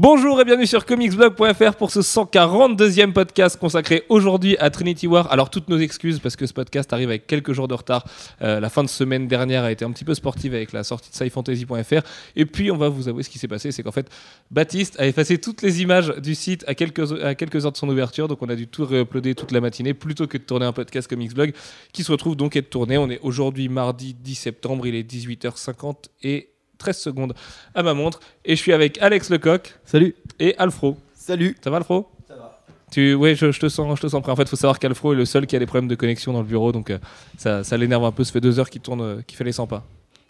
Bonjour et bienvenue sur comicsblog.fr pour ce 142e podcast consacré aujourd'hui à Trinity War. Alors toutes nos excuses parce que ce podcast arrive avec quelques jours de retard. Euh, la fin de semaine dernière a été un petit peu sportive avec la sortie de scifantasy.fr. Et puis on va vous avouer ce qui s'est passé, c'est qu'en fait Baptiste a effacé toutes les images du site à quelques, à quelques heures de son ouverture. Donc on a dû tout réuploader toute la matinée plutôt que de tourner un podcast Comicsblog qui se retrouve donc être tourné. On est aujourd'hui mardi 10 septembre, il est 18h50 et 13 secondes à ma montre. Et je suis avec Alex Lecoq. Salut. Et Alfro. Salut. Ça va, Alfro? Ça va. Tu, ouais, je, je, te sens, je te sens prêt. En fait, il faut savoir qu'Alfro est le seul qui a des problèmes de connexion dans le bureau, donc euh, ça, ça l'énerve un peu. Ça fait deux heures qu'il tourne, euh, qu'il fait les 100 pas.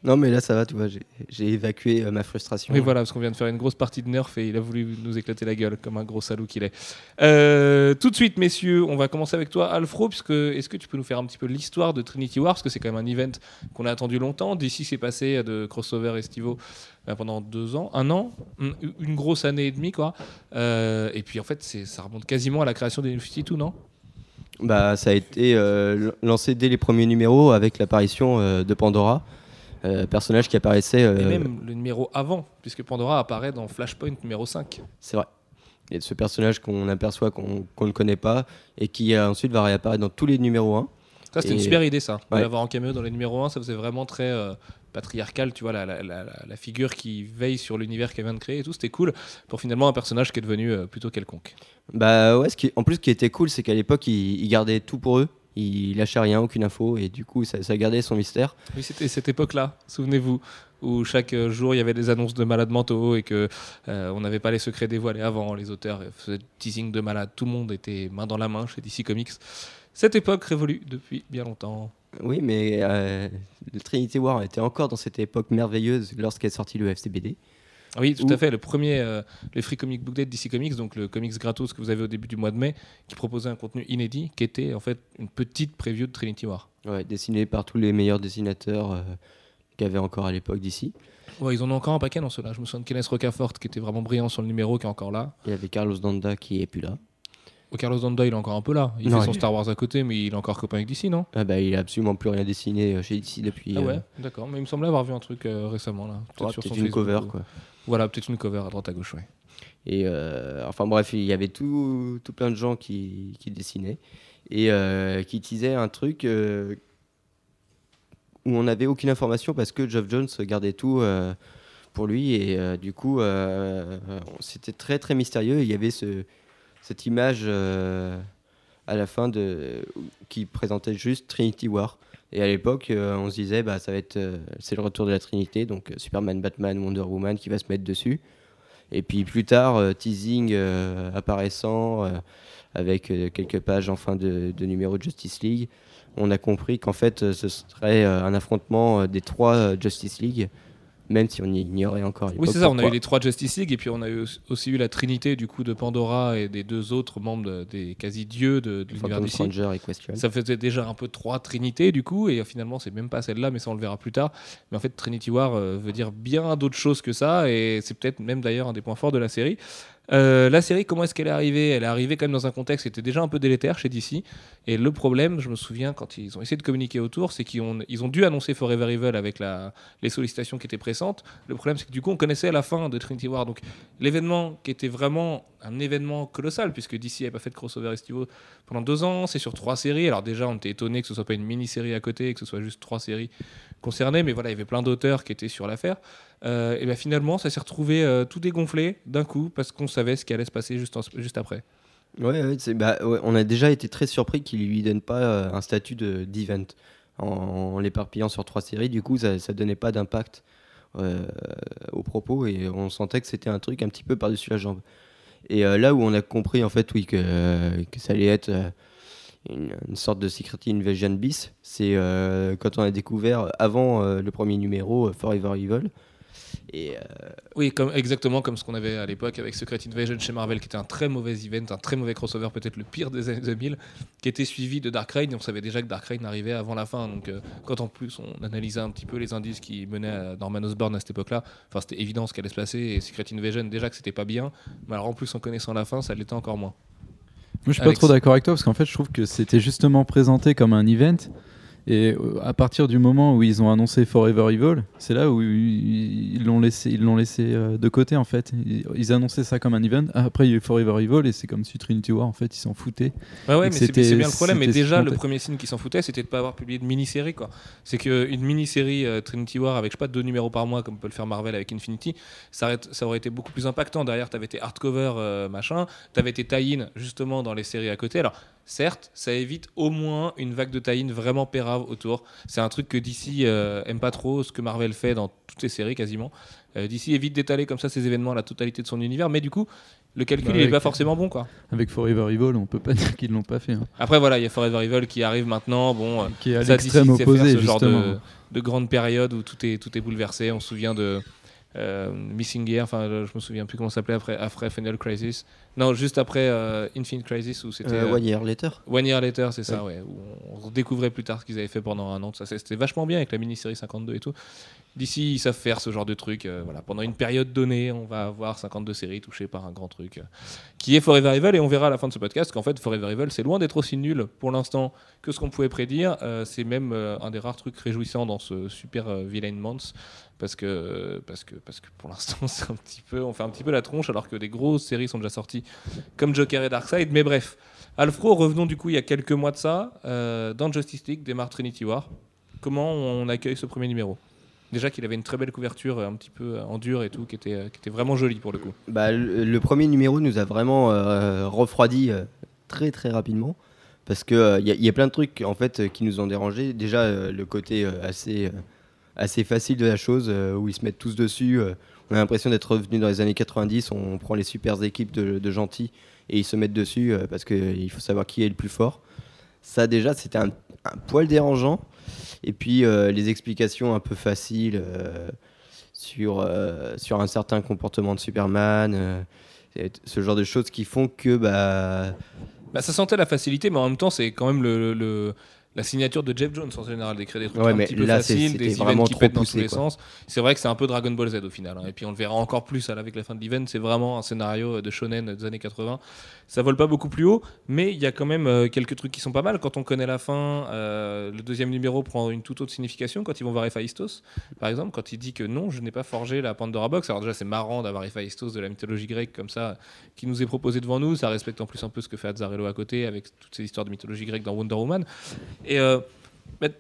Non, mais là, ça va, tu vois, j'ai évacué euh, ma frustration. Oui, voilà, parce qu'on vient de faire une grosse partie de Nerf et il a voulu nous éclater la gueule comme un gros salaud qu'il est. Euh, tout de suite, messieurs, on va commencer avec toi, Alfro, puisque est-ce que tu peux nous faire un petit peu l'histoire de Trinity War? Parce que c'est quand même un event qu'on a attendu longtemps. D'ici, c'est passé de crossover estivo euh, pendant deux ans, un an, une grosse année et demie, quoi. Euh, et puis, en fait, ça remonte quasiment à la création des New 52, non? Bah, ça a été euh, lancé dès les premiers numéros avec l'apparition euh, de Pandora. Euh, personnage qui apparaissait. Et même le numéro avant, puisque Pandora apparaît dans Flashpoint numéro 5. C'est vrai. Il y a ce personnage qu'on aperçoit, qu'on ne connaît pas, et qui ensuite va réapparaître dans tous les numéros 1. Ça, c'était une super idée, ça. Ouais. L'avoir en caméo dans les numéros 1, ça faisait vraiment très euh, patriarcal, tu vois, la, la, la, la, figure qui veille sur l'univers qu'elle vient de créer et tout. C'était cool pour finalement un personnage qui est devenu euh, plutôt quelconque. Bah ouais, ce qui, en plus, ce qui était cool, c'est qu'à l'époque, il, il, gardait tout pour eux il lâchait rien, aucune info, et du coup, ça, ça gardait son mystère. Oui, c'était cette époque-là, souvenez-vous, où chaque jour il y avait des annonces de malades mentaux et que euh, on n'avait pas les secrets dévoilés avant. Les auteurs faisaient teasing de malades, tout le monde était main dans la main chez DC Comics. Cette époque révolue depuis bien longtemps. Oui, mais euh, le Trinity War était encore dans cette époque merveilleuse lorsqu'est sorti le FCBD. Oui, tout Ou... à fait. Le premier, euh, le Free Comic Book Day de DC Comics, donc le comics gratos que vous avez au début du mois de mai, qui proposait un contenu inédit, qui était en fait une petite preview de Trinity War. Ouais, dessiné par tous les meilleurs dessinateurs euh, qu'il y avait encore à l'époque d'ici. Ouais, ils en ont encore un paquet dans ceux-là. Je me souviens de Kenneth Rocafort qui était vraiment brillant sur le numéro, qui est encore là. Il y avait Carlos Danda qui est plus là. Oh, Carlos Danda, il est encore un peu là. Il non, fait son il... Star Wars à côté, mais il est encore copain avec DC, non? Ah bah, Il a absolument plus rien dessiné chez DC depuis. Ah ouais, euh... d'accord. Mais il me semblait avoir vu un truc euh, récemment là. Peut-être sur son une Facebook, cover, quoi. Voilà, peut-être une cover à droite à gauche, ouais. Et euh, enfin bref, il y avait tout, tout plein de gens qui, qui dessinaient et euh, qui utilisaient un truc euh, où on n'avait aucune information parce que Geoff Jones gardait tout pour lui et du coup c'était très très mystérieux. Il y avait ce, cette image à la fin qui présentait juste Trinity War. Et à l'époque, euh, on se disait, bah, ça va être, euh, c'est le retour de la Trinité, donc euh, Superman, Batman, Wonder Woman qui va se mettre dessus. Et puis plus tard, teasing apparaissant avec quelques pages en fin de, de, numéro de Justice League, on a compris qu'en fait, ce serait un affrontement des trois Justice League même si on ignorait encore. Oui, c'est ça, on a eu les trois Justice League et puis on a eu aussi eu la trinité du coup de Pandora et des deux autres membres de, des quasi-dieux de, de l'univers DC. et Question. Ça faisait déjà un peu trois trinités du coup et finalement c'est même pas celle-là mais ça on le verra plus tard. Mais en fait Trinity War euh, veut dire bien d'autres choses que ça et c'est peut-être même d'ailleurs un des points forts de la série. Euh, la série, comment est-ce qu'elle est arrivée? Elle est arrivée quand même dans un contexte qui était déjà un peu délétère chez DC. Et le problème, je me souviens, quand ils ont essayé de communiquer autour, c'est qu'ils ont, dû annoncer Forever Evil avec les sollicitations qui étaient pressantes. Le problème, c'est que du coup, on connaissait la fin de Trinity War. Donc, l'événement qui était vraiment un événement colossal, puisque DC n'avait pas fait de crossover estivo pendant deux ans, c'est sur trois séries. Alors, déjà, on était étonné que ce soit pas une mini-série à côté, que ce soit juste trois séries concernées. Mais voilà, il y avait plein d'auteurs qui étaient sur l'affaire. Euh, et ben finalement, ça s'est retrouvé euh, tout dégonflé d'un coup parce qu'on savait ce qui allait se passer juste, juste après. Ouais, bah, on a déjà été très surpris qu'il lui donne pas euh, un statut d'event en, l'éparpillant sur trois séries. Du coup, ça, ça donnait pas d'impact euh, aux propos et on sentait que c'était un truc un petit peu par-dessus la jambe. Et là où on a compris en fait, oui, que, que ça allait être une, une, sorte de Secret Invasion bis, c'est quand on a découvert avant le premier numéro Forever Evil. Et euh... Oui, comme, exactement comme ce qu'on avait à l'époque avec Secret Invasion chez Marvel, qui était un très mauvais event, un très mauvais crossover, peut-être le pire des années 2000, qui était suivi de Dark Reign, et on savait déjà que Dark Reign arrivait avant la fin. Donc, euh, quand en plus on analysait un petit peu les indices qui menaient à Norman Osborn à cette époque-là, enfin, c'était évident ce qui allait se passer, et Secret Invasion, déjà que c'était pas bien, mais alors en plus en connaissant la fin, ça l'était encore moins. Moi, je suis Alex. pas trop d'accord avec toi, parce qu'en fait, je trouve que c'était justement présenté comme un event Et euh, à partir du moment où ils ont annoncé Forever Evil, c'est là où ils l'ont laissé, ils l'ont laissé euh, de côté en fait. Ils, annonçaient ça comme un event. Après, il y a eu Forever Evil et c'est comme si Trinity War en fait, ils s'en foutaient. Ouais, ouais, mais c'est bien le problème. Mais déjà, le premier signe qui s'en foutait, c'était de pas avoir publié de mini-série. quoi. C'est qu'une mini-série euh, Trinity War avec, je sais pas, deux numéros par mois, comme peut le faire Marvel avec Infinity, ça aurait, ça aurait été beaucoup plus impactant. Derrière, t'avais été hardcover, euh, machin, t'avais été tie-in, justement, dans les séries à côté. Alors, certes, ça évite au moins une vague de tie-in vraiment pérave autour. C'est un truc que DC euh, aime pas trop, ce que Marvel fait dans toutes les séries quasiment. Euh, DC évite d'étaler comme ça ses événements à la totalité de son univers, mais du coup, le calcul, Bah il est ouais, pas forcément bon, quoi. Avec Forever Evil, on peut pas dire qu'ils l'ont pas fait. hein. Après voilà, il y a Forever Evil qui arrive maintenant. Bon, euh, Qui est à l'extrême opposé ce genre de, de grande période où tout est tout est bouleversé. On se souvient de euh, Missing Year. Enfin, je me souviens plus comment ça s'appelait après après Final Crisis. Non, juste après euh, Infinite Crisis où c'était Euh, euh, One Year Later. One Year Later, c'est ça, ouais. Où on découvrait plus tard ce qu'ils avaient fait pendant un an. Ça, c'était vachement bien avec la mini-série 52 et tout. D'ici, ils savent faire ce genre de truc. euh, voilà. Pendant une période donnée, on va avoir 52 séries touchées par un grand truc qui est Forever Evil. Et on verra à la fin de ce podcast qu'en fait, Forever Evil, c'est loin d'être aussi nul pour l'instant que ce qu'on pouvait prédire. C'est même un des rares trucs réjouissants dans ce super Villain Month. Parce que, parce, que, parce que pour l'instant, c'est un petit peu, on fait un petit peu la tronche alors que des grosses séries sont déjà sorties comme Joker et Darkseid. Mais bref, Alfro, revenons du coup il y a quelques mois de ça, euh, dans Justice League, démarre Trinity War. Comment on accueille ce premier numéro? Déjà qu'il avait une très belle couverture, euh, un petit peu euh, en dur et tout, qui était, qui était vraiment jolie pour le coup. Bah, le, premier numéro nous a vraiment refroidi très très rapidement parce que il y, a- plein de trucs en fait qui nous ont dérangé. Déjà le côté assez assez facile de la chose où ils se mettent tous dessus. On a l'impression d'être revenu dans les années 90. On prend les super équipes de, gentils et ils se mettent dessus euh, parce qu'il faut savoir qui est le plus fort. Ça déjà c'était un, poil dérangeant. Et puis euh, les explications un peu faciles euh, sur, sur un certain comportement de Superman, ce genre de choses qui font que bah, Bah, ça sentait la facilité, mais en même temps, c'est quand même le- la signature de Jeff Jones en général, d'écrire des trucs Ouais, un mais petit peu là, faciles, des events qui pètent dans tous les quoi. sens. C'est vrai que c'est un peu Dragon Ball Z au final. hein. Et puis on le verra encore plus avec la fin de l'event. C'est vraiment un scénario de shonen des années 80. Ça vole pas beaucoup plus haut, mais il y a quand même euh, quelques trucs qui sont pas mal. Quand on connaît la fin, euh, le deuxième numéro prend une toute autre signification. Quand ils vont voir Héphaïstos, par exemple, quand il dit que non, je n'ai pas forgé la Pandora Box. Alors déjà, c'est marrant d'avoir Héphaïstos de la mythologie grecque comme ça, qui nous est proposé devant nous. Ça respecte en plus un peu ce que fait Azzarello à côté avec toutes ces histoires de mythologie grecque dans Wonder Woman. Et euh,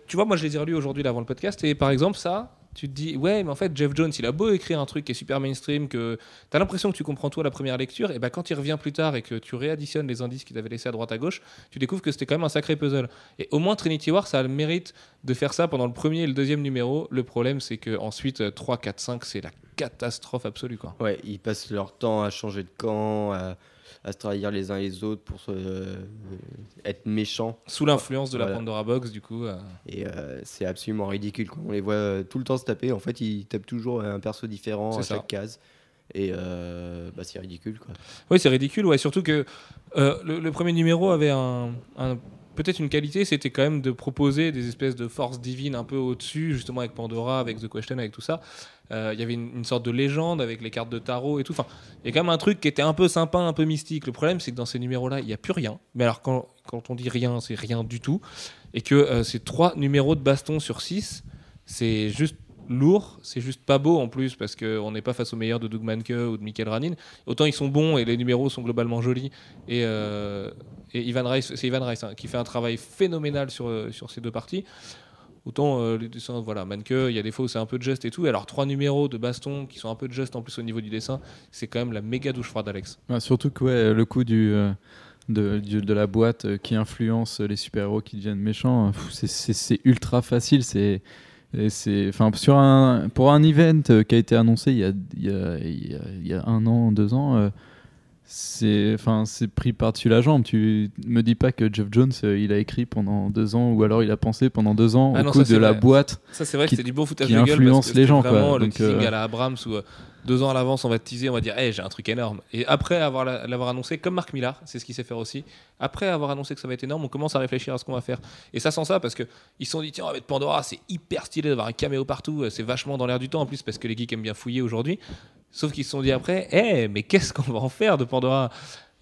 tu vois, moi je les ai relus aujourd'hui avant le podcast, et par exemple, ça, tu te dis, ouais, mais en fait, Jeff Jones, il a beau écrire un truc qui est super mainstream, que tu as l'impression que tu comprends à la première lecture, et bah, quand il revient plus tard et que tu réadditionnes les indices qu'il avait laissés à droite à gauche, tu découvres que c'était quand même un sacré puzzle. Et au moins, Trinity War, ça a le mérite de faire ça pendant le premier et le deuxième numéro. Le problème, c'est que ensuite 3, 4, 5, c'est la catastrophe absolue. Ouais, ils passent leur temps à changer de camp, à, à se trahir les uns les autres pour se, euh, être méchants. Sous l'influence de la Voilà. Pandora Box, du coup. euh, Et euh, c'est absolument ridicule. quoi. On les voit tout le temps se taper. En fait, ils tapent toujours un perso différent à ça. chaque case. Et euh, bah, c'est ridicule. Quoi. Oui, c'est ridicule, ouais. Surtout que euh, le, le premier numéro avait un, un- peut-être une qualité, c'était quand même de proposer des espèces de forces divines un peu au-dessus, justement avec Pandora, avec The Question, avec tout ça. Euh, Il y avait une, sorte de légende avec les cartes de tarot et tout. Enfin, il y a quand même un truc qui était un peu sympa, un peu mystique. Le problème, c'est que dans ces numéros-là, il n'y a plus rien. Mais alors, quand, on dit rien, c'est rien du tout. Et que euh, ces trois numéros de baston sur 6, c'est juste lourd, c'est juste pas beau en plus parce qu'on n'est pas face aux meilleurs de Doug Manke ou de Michael Ranin. Autant ils sont bons et les numéros sont globalement jolis. Et, euh, Ivan Rice, c'est Ivan Rice hein, qui fait un travail phénoménal sur, euh, sur ces deux parties. Autant euh, les voilà, Manke, il y a des fois où c'est un peu de geste et tout. Alors trois numéros de baston qui sont un peu de geste en plus au niveau du dessin, c'est quand même la méga douche froide, Alex. Ouais, surtout que ouais, le coup du, euh, de, de la boîte euh, qui influence les super-héros qui deviennent méchants, pff, c'est- ultra facile. C'est et enfin sur un pour un event euh, qui a été annoncé il y a il y a, un an deux ans. C'est enfin c'est pris par-dessus la jambe. Tu me dis pas que Jeff Jones euh, il a écrit pendant deux ans ou alors il a pensé pendant deux ans Ah au non, coup ça, de la boîte. Ça, c'est vrai Qui- que c'est du bon foutage qui de gueule. parce influence que les gens, quoi. Vraiment le Donc, euh, à la Abrams où euh, deux ans à l'avance, on va te teaser, on va dire, hey, j'ai un truc énorme. Et après avoir la- l'avoir annoncé, comme Marc Millar, c'est ce qu'il sait faire aussi. Après avoir annoncé que ça va être énorme, on commence à réfléchir à ce qu'on va faire. Et ça, sans ça, parce que ils se sont dit, tiens, on va mettre Pandora, c'est hyper stylé d'avoir un caméo partout, c'est vachement dans l'air du temps en plus parce que les geeks aiment bien fouiller aujourd'hui. Sauf qu'ils se sont dit après, eh, mais qu'est-ce qu'on va en faire de Pandora?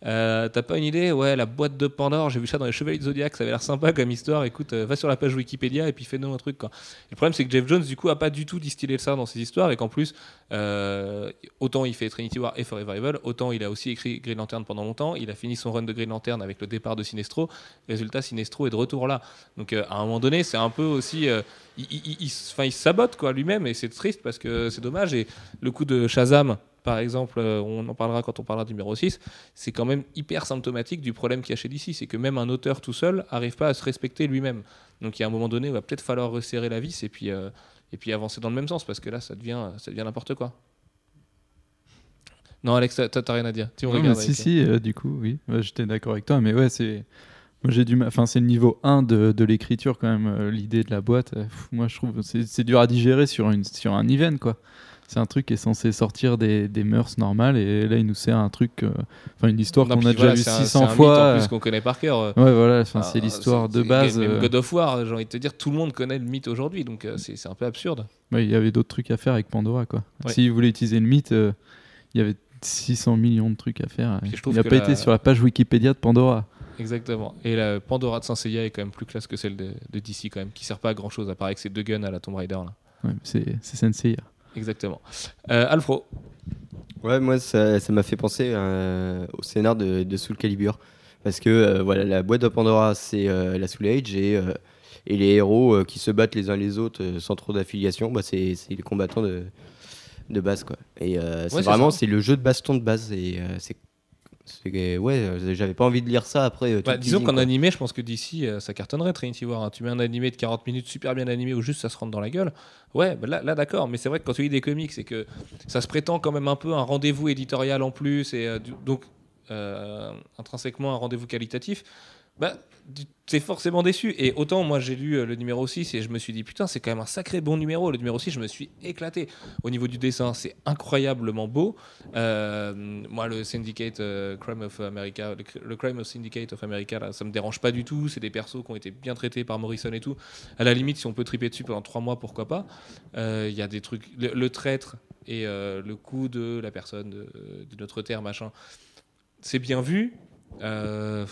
Euh, T'as pas une idée? Ouais, la boîte de Pandore, j'ai vu ça dans les Chevaliers de Zodiac, ça avait l'air sympa comme histoire. Écoute, euh, va sur la page Wikipédia et puis fais-nous un truc. Le problème, c'est que Jeff Jones, du coup, a pas du tout distillé ça dans ses histoires et qu'en plus, euh, autant il fait Trinity War et Forever Evil, autant il a aussi écrit Green Lantern pendant longtemps. Il a fini son run de Green Lantern avec le départ de Sinestro. Résultat, Sinestro est de retour là. Donc, à un moment donné, c'est un peu aussi. il, il- il se sabote quoi lui-même et c'est triste parce que c'est dommage. Et le coup de Shazam, par exemple, euh, on en parlera quand on parlera du numéro 6, c'est quand même hyper symptomatique du problème qu'il y a chez DC. C'est que même un auteur tout seul arrive pas à se respecter lui-même. Donc il y a un moment donné, il va peut-être falloir resserrer la vis et puis, euh, et puis avancer dans le même sens parce que là, ça devient, ça devient n'importe quoi. Non, Alex, t'as t'as rien à dire. Tu me Non, mais regardes si, si, euh, du coup, oui. Ouais, J'étais d'accord avec toi, mais ouais, c'est. Moi, j'ai du. Enfin, c'est le niveau 1 de, de l'écriture, quand même, l'idée de la boîte. pff, moi, je trouve que c'est c'est dur à digérer sur, une, sur un event, quoi. C'est un truc qui est censé sortir des, des mœurs normales, et là, il nous sert un truc. euh, Enfin, une histoire qu'on a déjà c'est 600 un mythe, fois. en plus qu'on connaît par cœur. euh, Ouais, voilà, enfin, c'est Ah, l'histoire de base. Même euh, God of War, j'ai envie de te dire, tout le monde connaît le mythe aujourd'hui, donc euh, c'est c'est un peu absurde. ouais, il y avait d'autres trucs à faire avec Pandora, quoi. Ouais. S'ils voulaient utiliser le mythe, euh, il y avait 600 millions de trucs à faire. Je trouve Il n'a pas la- été sur la page Wikipédia de Pandora. Exactement. Et la Pandora de Saint Seiya est quand même plus classe que celle de, de DC, quand même, qui sert pas à grand chose, à part avec ses deux guns à la Tomb Raider. Là. Ouais, c'est c'est Sensei. Exactement. Euh, Alfro, Ouais, moi, ça m'a fait penser euh, au scénar de, de Soul Calibur. Parce que euh, voilà, la boîte de Pandora, c'est euh, la Soul Age et, et les héros qui se battent les uns les autres sans trop d'affiliation, bah, c'est c'est les combattants de, de base. Quoi. Et c'est c'est vraiment c'est le jeu de baston de base. Et euh, c'est. c'est- Ouais, euh, j'avais pas envie de lire ça après. euh, bah, disons qu'en animé, je pense que DC, euh, ça cartonnerait Trinity War. hein. Tu mets un animé de 40 minutes super bien animé ou juste ça se rentre dans la gueule. Ouais, bah là, là d'accord. Mais c'est vrai que quand tu lis des comics, c'est que ça se prétend quand même un peu un rendez-vous éditorial en plus et euh, donc euh, intrinsèquement un rendez-vous qualitatif. Bah, t'es forcément déçu. Et autant moi j'ai lu euh, le numéro 6 et je me suis dit putain, c'est quand même un sacré bon numéro. Le numéro 6, je me suis éclaté. Au niveau du dessin, c'est incroyablement beau. Euh, moi, le Syndicate euh, Crime of America, le, le Crime of Syndicate of America, là, ça me dérange pas du tout. C'est des persos qui ont été bien traités par Morrison et tout. À la limite, si on peut triper dessus pendant trois mois, pourquoi pas. Il y a des trucs. Le, traître et le coup de la personne de, notre terre, machin. C'est bien vu. Euh,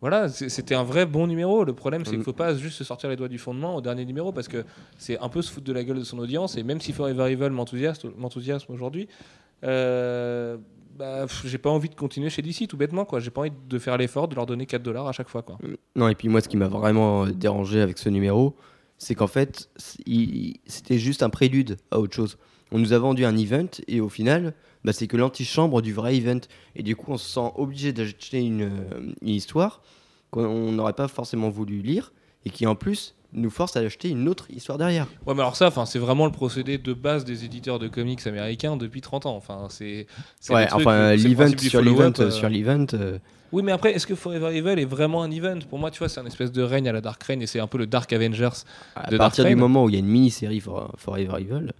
voilà, c'était un vrai bon numéro. Le problème, c'est qu'il Mm. faut pas juste se sortir les doigts du fondement au dernier numéro parce que c'est un peu se foutre de la gueule de son audience. Et même si Forever Evil m'enthousiasme aujourd'hui, euh, bah, j'ai pas envie de continuer chez DC tout bêtement. quoi. J'ai pas envie de faire l'effort de leur donner 4 dollars à chaque fois. Quoi. Non, et puis moi, ce qui m'a vraiment euh, dérangé avec ce numéro, c'est qu'en fait, c'était juste un prélude à autre chose. On nous a vendu un event et au final, bah, c'est que l'antichambre du vrai event. Et du coup, on se sent obligé d'acheter une, euh, une histoire qu'on n'aurait pas forcément voulu lire et qui en plus nous force à acheter une autre histoire derrière. Ouais, mais alors ça, c'est vraiment le procédé de base des éditeurs de comics américains depuis 30 ans. Enfin, c'est. Ouais, enfin, l'event du sur l'event euh, sur l'event. euh, Oui, mais après, est-ce que Forever Evil est vraiment un event? Pour moi, tu vois, c'est un espèce de règne à la Dark Reign et c'est un peu le Dark Avengers. à de partir Dark du moment où il y a une mini-série for, Forever Evil,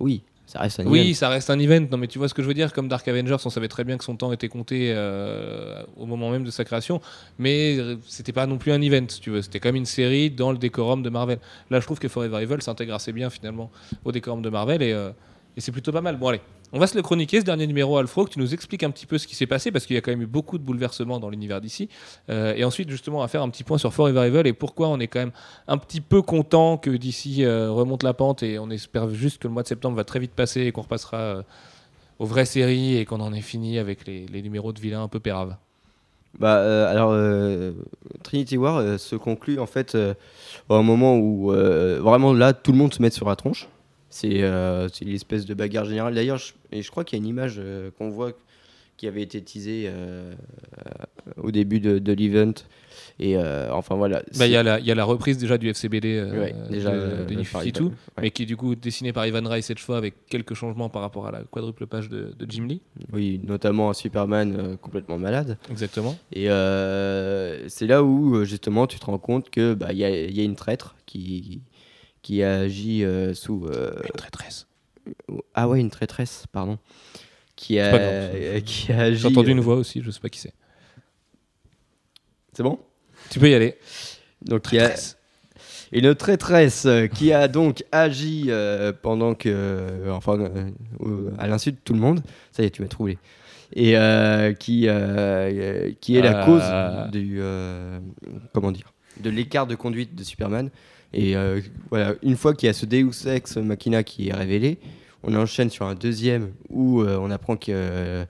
oui, ça reste un Oui, event. ça reste un event. Non, mais tu vois ce que je veux dire Comme Dark Avengers, on savait très bien que son temps était compté euh, au moment même de sa création, mais euh, c'était pas non plus un event, si tu veux. C'était comme une série dans le décorum de Marvel. Là, je trouve que Forever Evil s'intègre assez bien finalement au décorum de Marvel et, euh, et c'est plutôt pas mal. Bon, allez. On va se le chroniquer ce dernier numéro, Alfro, que tu nous expliques un petit peu ce qui s'est passé, parce qu'il y a quand même eu beaucoup de bouleversements dans l'univers d'ici. Euh, et ensuite, justement, va faire un petit point sur Forever Evil et pourquoi on est quand même un petit peu content que d'ici euh, remonte la pente et on espère juste que le mois de septembre va très vite passer et qu'on repassera euh, aux vraies séries et qu'on en ait fini avec les, numéros de vilains un peu péraves. Bah, alors, Trinity War se conclut en fait au moment où vraiment là tout le monde se met sur la tronche. C'est euh, c'est l'espèce de bagarre générale. D'ailleurs, je, et je crois qu'il y a une image euh, qu'on voit qui avait été teasée euh, au début de, de l'event. Et euh, enfin voilà. Bah, Il y, la- il y a la reprise déjà du FCBD euh, Ouais, déjà, de, de 52, Ivan- ouais. mais qui est du coup dessiné par Ivan Reis cette fois avec quelques changements par rapport à la quadruple page de, de Jim Lee. Oui, notamment un Superman complètement malade. Exactement. Et c'est là où justement tu te rends compte que bah, il y, a, il y a une traître qui qui agit euh, sous euh, Une traîtresse. ah ouais une traîtresse pardon qui a grave. euh, qui agit J'ai entendu une voix aussi, je sais pas qui c'est. c'est bon? Tu peux y aller. donc a- Traîtresse. Notre traîtresse qui a donc agi euh, pendant que. euh, enfin, euh, à l'insu de tout le monde. Ça y est, tu m'as troublé. Et qui, qui est la cause du. comment dire? De l'écart de conduite de Superman. Et euh, voilà, une fois qu'il y a ce Deus Ex Machina qui est révélé, on enchaîne sur un deuxième où euh, on apprend que,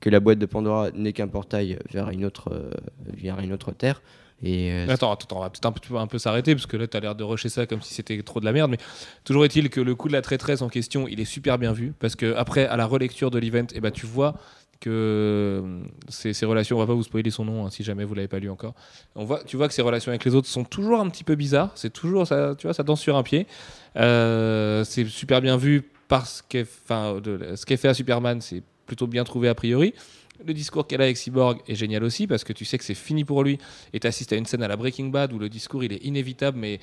que la boîte de Pandora n'est qu'un portail vers une autre, euh, vers une autre terre. Et euh, Attends, attends, on va peut-être un peu, un peu s'arrêter parce que là, tu as l'air de rusher ça comme si c'était trop de la merde. Mais toujours est-il que le coup de la traîtresse en question, il est super bien vu parce que après, à la relecture de l'event, eh ben, tu vois que euh, ces, relations, on va pas vous spoiler son nom hein, si jamais vous l'avez pas lu encore. On voit, tu vois que ses relations avec les autres sont toujours un petit peu bizarres. C'est toujours ça, tu vois, ça danse sur un pied. Euh, c'est super bien vu parce que, enfin, ce qu'est fait à Superman, c'est plutôt bien trouvé a priori. Le discours qu'elle a avec Cyborg est génial aussi parce que tu sais que c'est fini pour lui et tu assistes à une scène à la Breaking Bad où le discours il est inévitable mais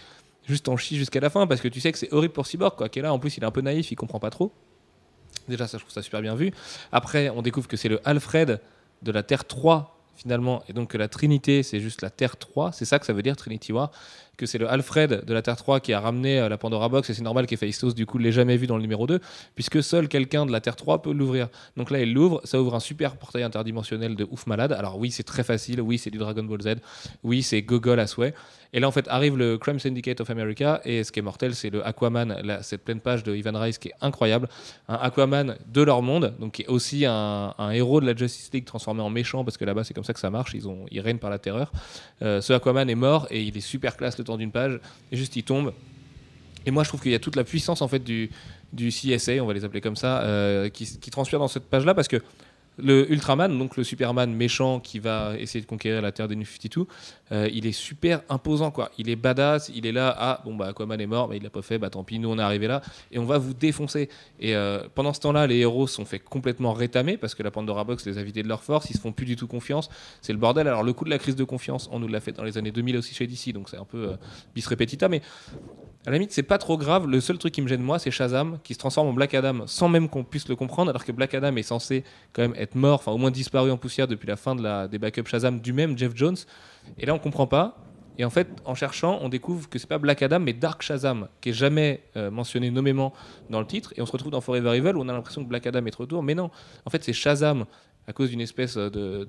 juste en chie jusqu'à la fin parce que tu sais que c'est horrible pour Cyborg quoi. Est là en plus il est un peu naïf, il comprend pas trop. Déjà ça je trouve ça super bien vu. Après on découvre que c'est le Alfred de la Terre 3 finalement et donc que la Trinité c'est juste la Terre 3, c'est ça que ça veut dire Trinity War que c'est le Alfred de la Terre 3 qui a ramené euh, la Pandora Box et c'est normal qu'Héphaïstos du coup l'ait jamais vu dans le numéro 2 puisque seul quelqu'un de la Terre 3 peut l'ouvrir. Donc là il l'ouvre, ça ouvre un super portail interdimensionnel de ouf malade. Alors oui c'est très facile, oui c'est du Dragon Ball Z, oui c'est gogol à souhait. Et là en fait arrive le Crime Syndicate of America et ce qui est mortel c'est le Aquaman, cette pleine page de Ivan Rice qui est incroyable. Un Aquaman de leur monde, donc qui est aussi un héros de la Justice League transformé en méchant parce que là-bas c'est comme ça que ça marche, ils, ont, ils règnent par la terreur. Euh, ce Aquaman est mort et il est super classe le temps d'une page et juste il tombe. Et moi je trouve qu'il y a toute la puissance en fait du, du CSA, on va les appeler comme ça, euh, qui, qui transpire dans cette page-là parce que le Ultraman, donc le Superman méchant qui va essayer de conquérir la Terre des New 52, euh, il est super imposant quoi. Il est badass, il est là, ah bon bah Aquaman est mort, mais il l'a pas fait, bah tant pis, nous on est arrivé là et on va vous défoncer. Et euh, pendant ce temps-là, les héros sont fait complètement rétamer parce que la Pandora Box les a vidés de leur force, ils se font plus du tout confiance, c'est le bordel. Alors le coup de la crise de confiance, on nous l'a fait dans les années 2000 aussi chez DC, donc c'est un peu euh, bis repetita, mais à la limite, c'est pas trop grave. Le seul truc qui me gêne, moi, c'est Shazam qui se transforme en Black Adam sans même qu'on puisse le comprendre, alors que Black Adam est censé quand même être mort, enfin au moins disparu en poussière depuis la fin de la, des backups Shazam du même Jeff Jones. Et là, on comprend pas. Et en fait, en cherchant, on découvre que c'est pas Black Adam, mais Dark Shazam, qui est jamais euh, mentionné nommément dans le titre. Et on se retrouve dans Forever Evil où on a l'impression que Black Adam est de retour. Mais non, en fait, c'est Shazam à cause d'une espèce de,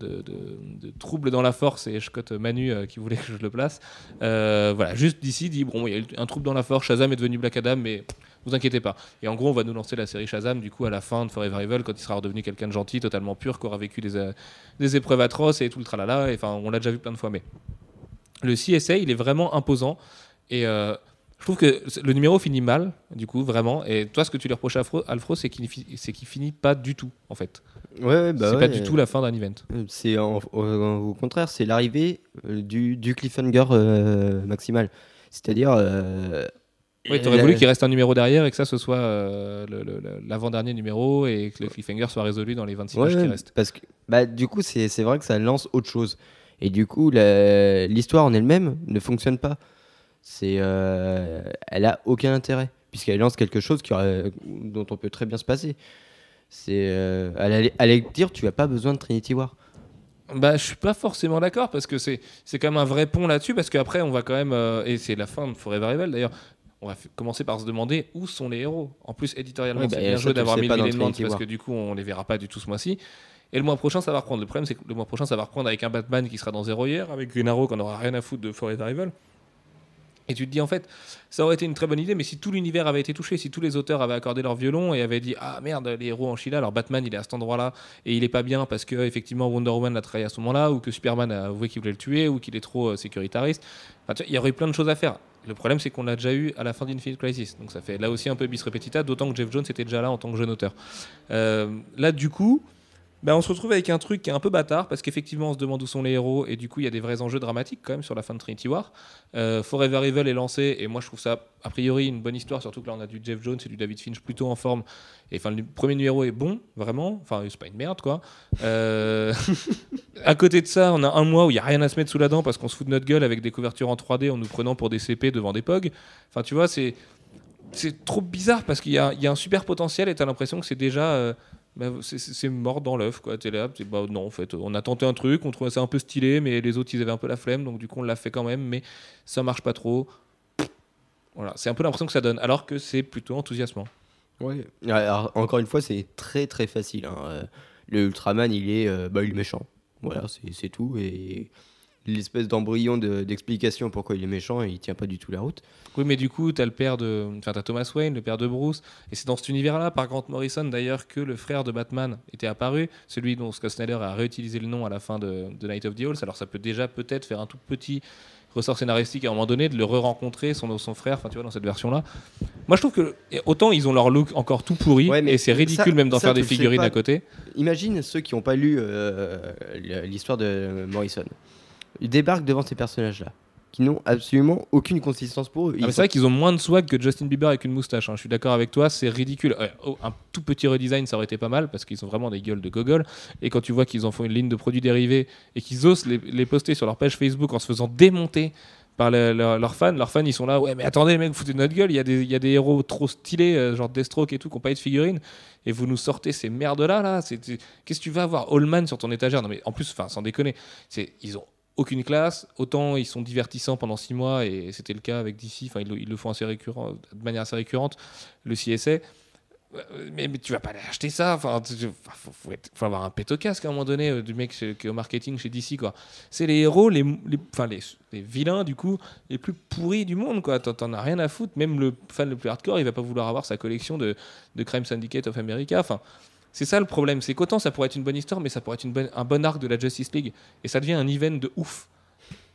trouble dans la force et je cote Manu euh, qui voulait que je le place. Euh, voilà, juste d'ici dit bon, il y a eu un trouble dans la force, Shazam est devenu Black Adam, mais vous inquiétez pas. Et en gros, on va nous lancer la série Shazam du coup à la fin de Forever Evil quand il sera redevenu quelqu'un de gentil, totalement pur, qui aura vécu des, euh, épreuves atroces et tout le tralala. Enfin, on l'a déjà vu plein de fois, mais le CSA, il est vraiment imposant et je trouve que le numéro finit mal, du coup, vraiment. Et toi, ce que tu lui reproches à Alfro, Alfro, c'est qu'il fi- c'est qu'il finit pas du tout, en fait. ouais, ouais, bah c'est ouais, pas du tout la fin d'un event. Euh, C'est au, contraire, c'est l'arrivée euh, du, du cliffhanger euh, maximal. C'est-à-dire. euh, Oui, t'aurais la- voulu qu'il reste un numéro derrière et que ça ce soit euh, l'avant-dernier numéro et que le cliffhanger soit résolu dans les 26 Ouais, pages qui restent. Parce que bah, du coup, c'est vrai que ça lance autre chose. Et du coup, l'histoire en elle-même ne fonctionne pas. C'est, euh, elle a aucun intérêt puisqu'elle lance quelque chose qui aurait- dont on peut très bien se passer. C'est, euh, elle allait, elle allait dire, tu as pas besoin de Trinity War. Bah, je suis pas forcément d'accord parce que c'est c'est quand même un vrai pont là-dessus parce qu'après on va quand même euh, et c'est la fin de Forever Evil d'ailleurs. On va commencer par se demander où sont les héros. En plus, éditorialement, Oui, bah, c'est bien joué d'avoir mis pas le dans Villain Month Trinity parce que du coup, on les verra pas du tout ce mois-ci. Et le mois prochain, ça va reprendre. Le problème, c'est que le mois prochain, ça va reprendre avec un Batman qui sera dans Zero Year, avec Green Arrow qu'on aura rien à foutre de Forever Evil. Et tu te dis en fait, ça aurait été une très bonne idée, mais si tout l'univers avait été touché, si tous les auteurs avaient accordé leur violon et avaient dit ah merde les héros en Chila, alors Batman il est à cet endroit-là et il est pas bien parce que effectivement Wonder Woman l'a travaillé à ce moment-là ou que Superman a avoué qu'il voulait le tuer ou qu'il est trop euh, sécuritariste. Il y aurait eu plein de choses à faire. Le problème c'est qu'on l'a déjà eu à la fin d'Infinite Crisis, donc ça fait là aussi un peu bis repetita, d'autant que Jeff Jones était déjà là en tant que jeune auteur. Euh, là du coup. Ben, on se retrouve avec un truc qui est un peu bâtard parce qu'effectivement on se demande où sont les héros et du coup il y a des vrais enjeux dramatiques quand même sur la fin de Trinity War. Euh, Forever Evil est lancé et moi je trouve ça a priori une bonne histoire surtout que là on a du Jeff Jones et du David Finch plutôt en forme et enfin le premier numéro est bon vraiment enfin c'est pas une merde quoi. Euh, à côté de ça on a un mois où il y a rien à se mettre sous la dent parce qu'on se fout de notre gueule avec des couvertures en 3D en nous prenant pour des CP devant des POG. Enfin tu vois c'est trop bizarre parce qu'il y, y a un super potentiel et t'as l'impression que c'est déjà euh, bah, c'est- mort dans l'œuf quoi t'es là bah non en fait on a tenté un truc on trouvait ça un peu stylé mais les autres ils avaient un peu la flemme donc du coup on l'a fait quand même mais ça marche pas trop Voilà, c'est un peu l'impression que ça donne, alors que c'est plutôt enthousiasmant. Ouais. Alors, encore une fois, c'est très très facile. hein. Euh, Le Ultraman, il est, euh, bah, il est méchant. Voilà, c'est c'est tout. Et l'espèce d'embryon de- d'explication pourquoi il est méchant, il tient pas du tout la route. Oui, mais du coup, t'as le père de. Enfin, t'as Thomas Wayne, le père de Bruce. Et c'est dans cet univers-là, par Grant Morrison, d'ailleurs, que le frère de Batman était apparu. Celui dont Scott Snyder a réutilisé le nom à la fin de, de Night of the Owls. Alors, ça peut déjà peut-être faire un tout petit ressort scénaristique à un moment donné, de le re-rencontrer, son, son frère, enfin, tu vois, dans cette version-là. Moi, je trouve que. et Autant ils ont leur look encore tout pourri, Ouais, mais et c'est ça- ridicule même d'en faire des tu figurines pas. à côté. Imagine ceux qui n'ont pas lu euh, l'histoire de Morrison. Ils débarquent devant ces personnages-là, qui n'ont absolument aucune consistance pour eux. Ah, sont- c'est vrai qu'ils ont moins de swag que Justin Bieber avec une moustache. hein. Je suis d'accord avec toi, c'est ridicule. Ouais, oh, un tout petit redesign, ça aurait été pas mal parce qu'ils ont vraiment des gueules de gogol. Et quand tu vois qu'ils en font une ligne de produits dérivés et qu'ils osent les, les poster sur leur page Facebook en se faisant démonter par le- le- leurs fans, leurs fans ils sont là, ouais, mais attendez, mec, vous foutez de notre gueule. Il y, a des- il y a des héros trop stylés, euh, genre Deathstroke et tout, qui n'ont pas eu de figurines. Et vous nous sortez ces merdes-là, là. Qu'est-ce que tu vas avoir Allman sur ton étagère? Non, mais en plus, enfin, sans déconner, ils ont aucune classe. Autant ils sont divertissants pendant six mois, et c'était le cas avec DC. Enfin, ils, le- font assez récurrent, de manière assez récurrente, le CSA. Euh, Mais, mais tu vas pas aller acheter ça. Enfin, faut, avoir un au casque à un moment donné euh, du mec chez- qui est au marketing chez DC quoi. C'est les héros, les, enfin, les, vilains du coup les plus pourris du monde quoi. T'en as rien à foutre. Même le fan le plus hardcore, il va pas vouloir avoir sa collection de, de Crime Syndicate of America. Enfin, c'est ça le problème. C'est qu'autant ça pourrait être une bonne histoire, mais ça pourrait être un bon arc de la Justice League et ça devient un event de ouf.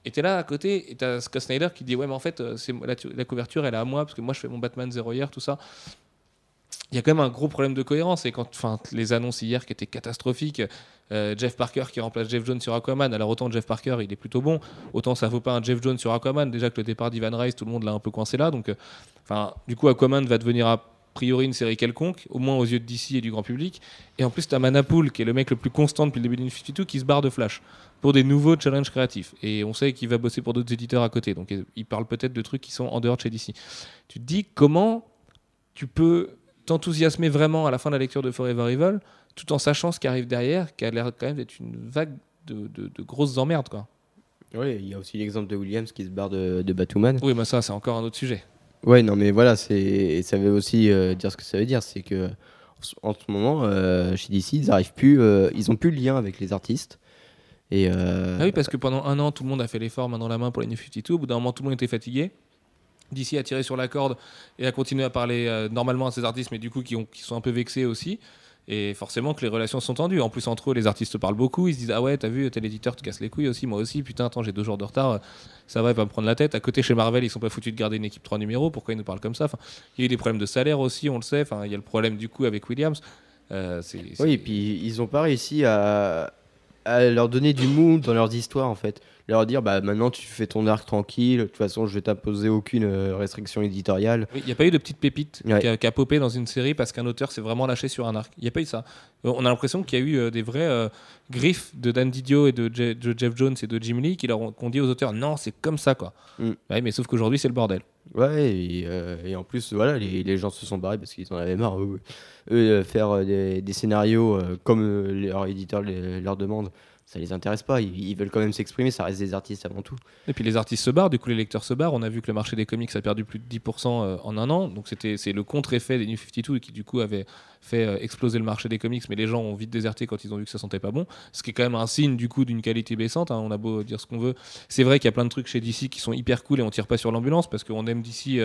Et t'es là à côté, et t'as Scott Snyder qui dit Ouais, mais en fait, euh, c'est la, couverture, elle est à moi, parce que moi je fais mon Batman Zero hier, tout ça. Il y a quand même un gros problème de cohérence. Et quand les annonces hier qui étaient catastrophiques, euh, Jeff Parker qui remplace Jeff Jones sur Aquaman, alors autant Jeff Parker il est plutôt bon, autant ça vaut pas un Jeff Jones sur Aquaman. Déjà que le départ d'Ivan Rice, tout le monde l'a un peu coincé là. Donc, euh, du coup, Aquaman va devenir a priori une série quelconque, au moins aux yeux de DC et du grand public. Et en plus, t'as Manapool, qui est le mec le plus constant depuis le début d'une 52, qui se barre de Flash pour des nouveaux challenges créatifs. Et on sait qu'il va bosser pour d'autres éditeurs à côté. Donc, il parle peut-être de trucs qui sont en dehors de chez DC. Tu te dis comment tu peux t'enthousiasmer vraiment à la fin de la lecture de Forever Evil, tout en sachant ce qui arrive derrière, qui a l'air quand même d'être une vague de, de- de grosses emmerdes. Quoi. Ouais, il y a aussi l'exemple de Williams qui se barre de, de Batwoman. Oui, mais ça, c'est encore un autre sujet. Ouais, non, mais voilà, c'est, ça veut aussi euh, dire ce que ça veut dire. C'est que en ce- en ce moment, euh, chez DC, ils arrivent plus, euh, ils ont plus le lien avec les artistes. Et Ah oui, parce que pendant un an, tout le monde a fait l'effort main dans la main pour les New 52. Au bout d'un moment, tout le monde était fatigué. DC a tiré sur la corde et a continué à parler normalement à ses artistes, mais du coup, qui sont un peu vexés aussi. Et forcément que les relations sont tendues. En plus, entre eux, les artistes parlent beaucoup. Ils se disent Ah ouais, t'as vu, tel éditeur te casse les couilles aussi, moi aussi. Putain, attends, j'ai deux jours de retard. Ça va, il va me prendre la tête. À côté, chez Marvel, ils sont pas foutus de garder une équipe 3 numéros. Pourquoi ils nous parlent comme ça? Enfin, Il y a eu des problèmes de salaire aussi, on le sait. Enfin, il y a le problème du coup avec Williams. Euh, oui, et puis ils ont pas réussi à, à leur donner du mood dans leurs histoires en fait. Leur dire bah maintenant tu fais ton arc tranquille. De toute façon, je vais t'imposer aucune euh, restriction éditoriale. Oui, Il n'y a pas eu de petite pépite Ouais. qui, a, qui a popé dans une série parce qu'un auteur s'est vraiment lâché sur un arc. Il n'y a pas eu ça. Euh, On a l'impression qu'il y a eu euh, des vrais euh, griffes de Dan Didio et de, Je- de Jeff Jones et de Jim Lee qui leur ont, dit aux auteurs non, c'est comme ça quoi. Mm. Ouais, mais sauf qu'aujourd'hui c'est le bordel. Ouais, et, et en plus, voilà, les, les gens se sont barrés parce qu'ils en avaient marre. Eux, euh, faire euh, des, scénarios euh, comme leur éditeur leur demande, ça les intéresse pas. Ils, veulent quand même s'exprimer, ça reste des artistes avant tout. Et puis les artistes se barrent, du coup les lecteurs se barrent. On a vu que le marché des comics a perdu plus de 10% euh, en un an. Donc c'était c'est le contre-effet des New 52 qui du coup avait fait exploser le marché des comics. Mais les gens ont vite déserté quand ils ont vu que ça sentait pas bon. Ce qui est quand même un signe du coup d'une qualité baissante. hein. On a beau dire ce qu'on veut. C'est vrai qu'il y a plein de trucs chez DC qui sont hyper cool et on tire pas sur l'ambulance parce qu'on aime DC.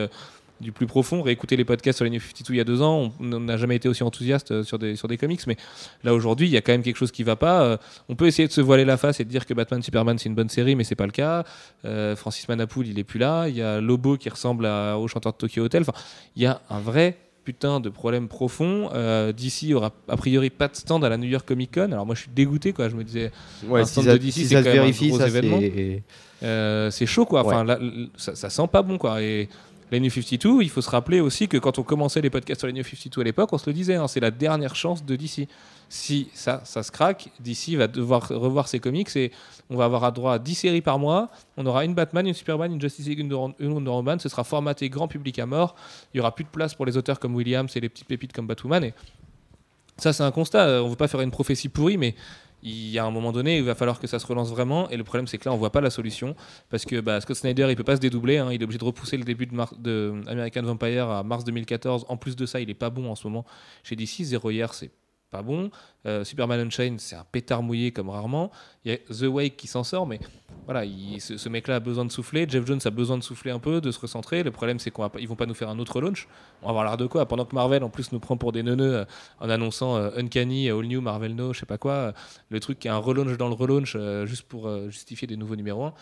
Du plus profond, réécouter les podcasts sur les New 52 il y a deux ans, on n'a jamais été aussi enthousiaste euh, sur des, sur des comics, mais là aujourd'hui il y a quand même quelque chose qui va pas. Euh, on peut essayer de se voiler la face et de dire que Batman Superman c'est une bonne série, mais c'est pas le cas. Euh, Francis Manapoul, il est plus là. Il y a Lobo qui ressemble à- au chanteur de Tokyo Hotel. Enfin, il y a un vrai putain de problème profond. Euh, DC aura a priori pas de stand à la New York Comic Con. Alors moi je suis dégoûté quoi. Je me disais Ouais, Un stand de DC, si c'est quand même un vérifie, gros ça événement. c'est. euh, chaud quoi. Enfin là, ça, ça sent pas bon quoi. Et les New 52, il faut se rappeler aussi que quand on commençait les podcasts sur les New 52 à l'époque, on se le disait, hein, c'est la dernière chance de DC. Si ça, ça se craque, DC va devoir revoir ses comics et on va avoir droit à 10 séries par mois. On aura une Batman, une Superman, une Justice League, une Wonder- Woman. Ce sera formaté grand public à mort. Il y aura plus de place pour les auteurs comme Williams et les petites pépites comme Batwoman. Et ça, c'est un constat. On veut pas faire une prophétie pourrie, mais il y a un moment donné, il va falloir que ça se relance vraiment. Et le problème, c'est que là, on voit pas la solution parce que bah, Scott Snyder, il peut pas se dédoubler. hein. il est obligé de repousser le début de, American Vampire à mars 2014. En plus de ça, il est pas bon en ce moment chez DC. Zéro hier, c'est pas bon. Euh, Superman Unchained, c'est un pétard mouillé comme rarement. Il y a The Wake qui s'en sort, mais voilà, il- ce, mec-là a besoin de souffler. Jeff Jones a besoin de souffler un peu, de se recentrer. Le problème, c'est qu'ils vont pas nous faire un autre launch. On va avoir l'air de quoi Pendant que Marvel, en plus, nous prend pour des neuneux euh, en annonçant euh, Uncanny, All New, Marvel No, je sais pas quoi. le truc qui est un relaunch dans le relaunch, juste pour justifier des nouveaux numéros 1.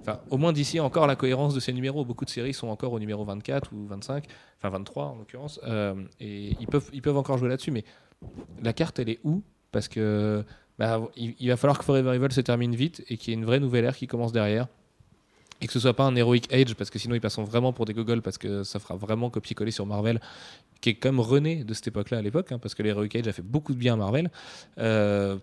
Enfin, au moins d'ici, encore la cohérence de ces numéros. Beaucoup de séries sont encore au numéro 24 ou 25, enfin 23 en l'occurrence. et ils peuvent, ils peuvent encore jouer là-dessus, mais la carte, elle est où Parce que bah, il, va falloir que Forever Evil se termine vite et qu'il y ait une vraie nouvelle ère qui commence derrière. Et que ce soit pas un Heroic Age, parce que sinon ils passeront vraiment pour des gogoles, parce que ça fera vraiment copier-coller sur Marvel, qui est comme rené de cette époque-là à l'époque, hein, parce que l'Heroic Age a fait beaucoup de bien à Marvel. Euh,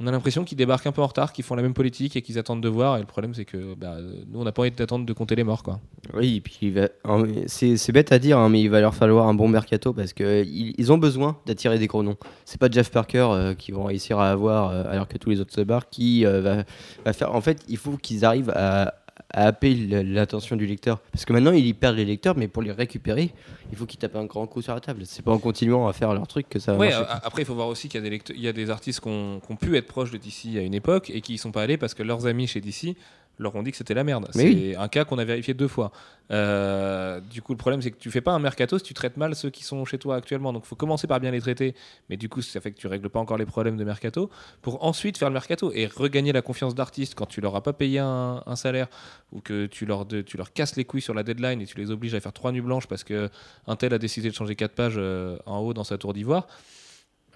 on a l'impression qu'ils débarquent un peu en retard, qu'ils font la même politique et qu'ils attendent de voir. Et le problème, c'est que bah, nous, on n'a pas envie d'attendre de compter les morts. Quoi. Oui, et puis en- c'est bête à dire, hein, mais il va leur falloir un bon mercato parce qu'ils ils ont besoin d'attirer des gros noms. C'est pas Jeff Parker euh, qui vont réussir à avoir euh, alors que tous les autres se barrent qui euh, va faire. En fait, il faut qu'ils arrivent à, à happer l'attention du lecteur parce que maintenant ils y perdent les lecteurs, mais pour les récupérer, il faut qu'ils tapent un grand coup sur la table. C'est pas en continuant à faire leur truc que ça va Ouais, marcher. a- après, il faut voir aussi qu'il y a des, lecteurs- il y a des artistes qui ont, qui ont pu être proches de DC à une époque et qui y sont pas allés parce que leurs amis chez DC leur ont dit que c'était la merde. C'est oui. un cas qu'on a vérifié deux fois. Euh, du coup, le problème, c'est que tu fais pas un mercato si tu traites mal ceux qui sont chez toi actuellement. Donc, il faut commencer par bien les traiter. Mais du coup, ça fait que tu règles pas encore les problèmes de mercato pour ensuite faire le mercato et regagner la confiance d'artistes quand tu leur as pas payé un, un salaire ou que tu leur, de- tu leur casses les couilles sur la deadline et tu les obliges à faire trois nuits blanches parce que un tel a décidé de changer quatre pages euh, en haut dans sa tour d'ivoire.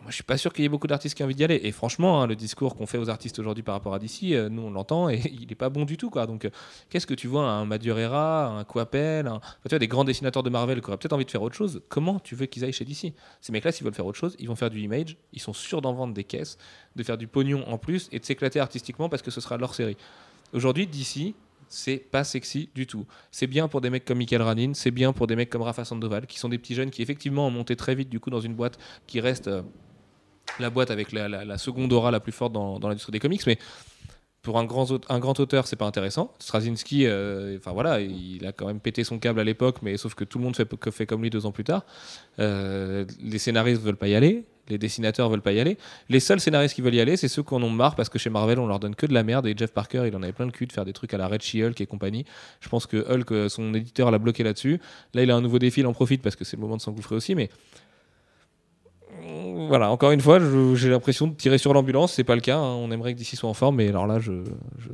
Moi, je suis pas sûr qu'il y ait beaucoup d'artistes qui aient envie d'y aller. Et franchement, hein, le discours qu'on fait aux artistes aujourd'hui par rapport à DC, euh, nous on l'entend et il est pas bon du tout. Quoi. Donc, euh, qu'est-ce que tu vois Un Madureira, un enfin, tu vois, des grands dessinateurs de Marvel qui auraient peut-être envie de faire autre chose. Comment tu veux qu'ils aillent chez DC Ces mecs-là, s'ils veulent faire autre chose, ils vont faire du image. Ils sont sûrs d'en vendre des caisses, de faire du pognon en plus et de s'éclater artistiquement parce que ce sera leur série. Aujourd'hui, DC, c'est pas sexy du tout. C'est bien pour des mecs comme Michael Ranin, c'est bien pour des mecs comme Rafa Sandoval, qui sont des petits jeunes qui effectivement ont monté très vite du coup dans une boîte qui reste euh, la boîte avec la, seconde aura la plus forte dans, l'industrie des comics, mais pour un grand, un grand auteur, c'est pas intéressant. Straczynski, euh, voilà, il a quand même pété son câble à l'époque, mais sauf que tout le monde fait comme lui deux ans plus tard. Euh, les scénaristes veulent pas y aller, les dessinateurs veulent pas y aller. Les seuls scénaristes qui veulent y aller, c'est ceux qu'on en marre parce que chez Marvel, on leur donne que de la merde. Et Jeff Parker, il en avait plein le cul de faire des trucs à la Red She-Hulk et compagnie. Je pense que Hulk, euh, son éditeur, l'a bloqué là-dessus. Là, il a un nouveau défi, il en profite parce que c'est le moment de s'engouffrer aussi, mais voilà, encore une fois, j'ai l'impression de tirer sur l'ambulance. C'est pas le cas. hein. On aimerait que d'ici soit en forme, mais alors là, je, je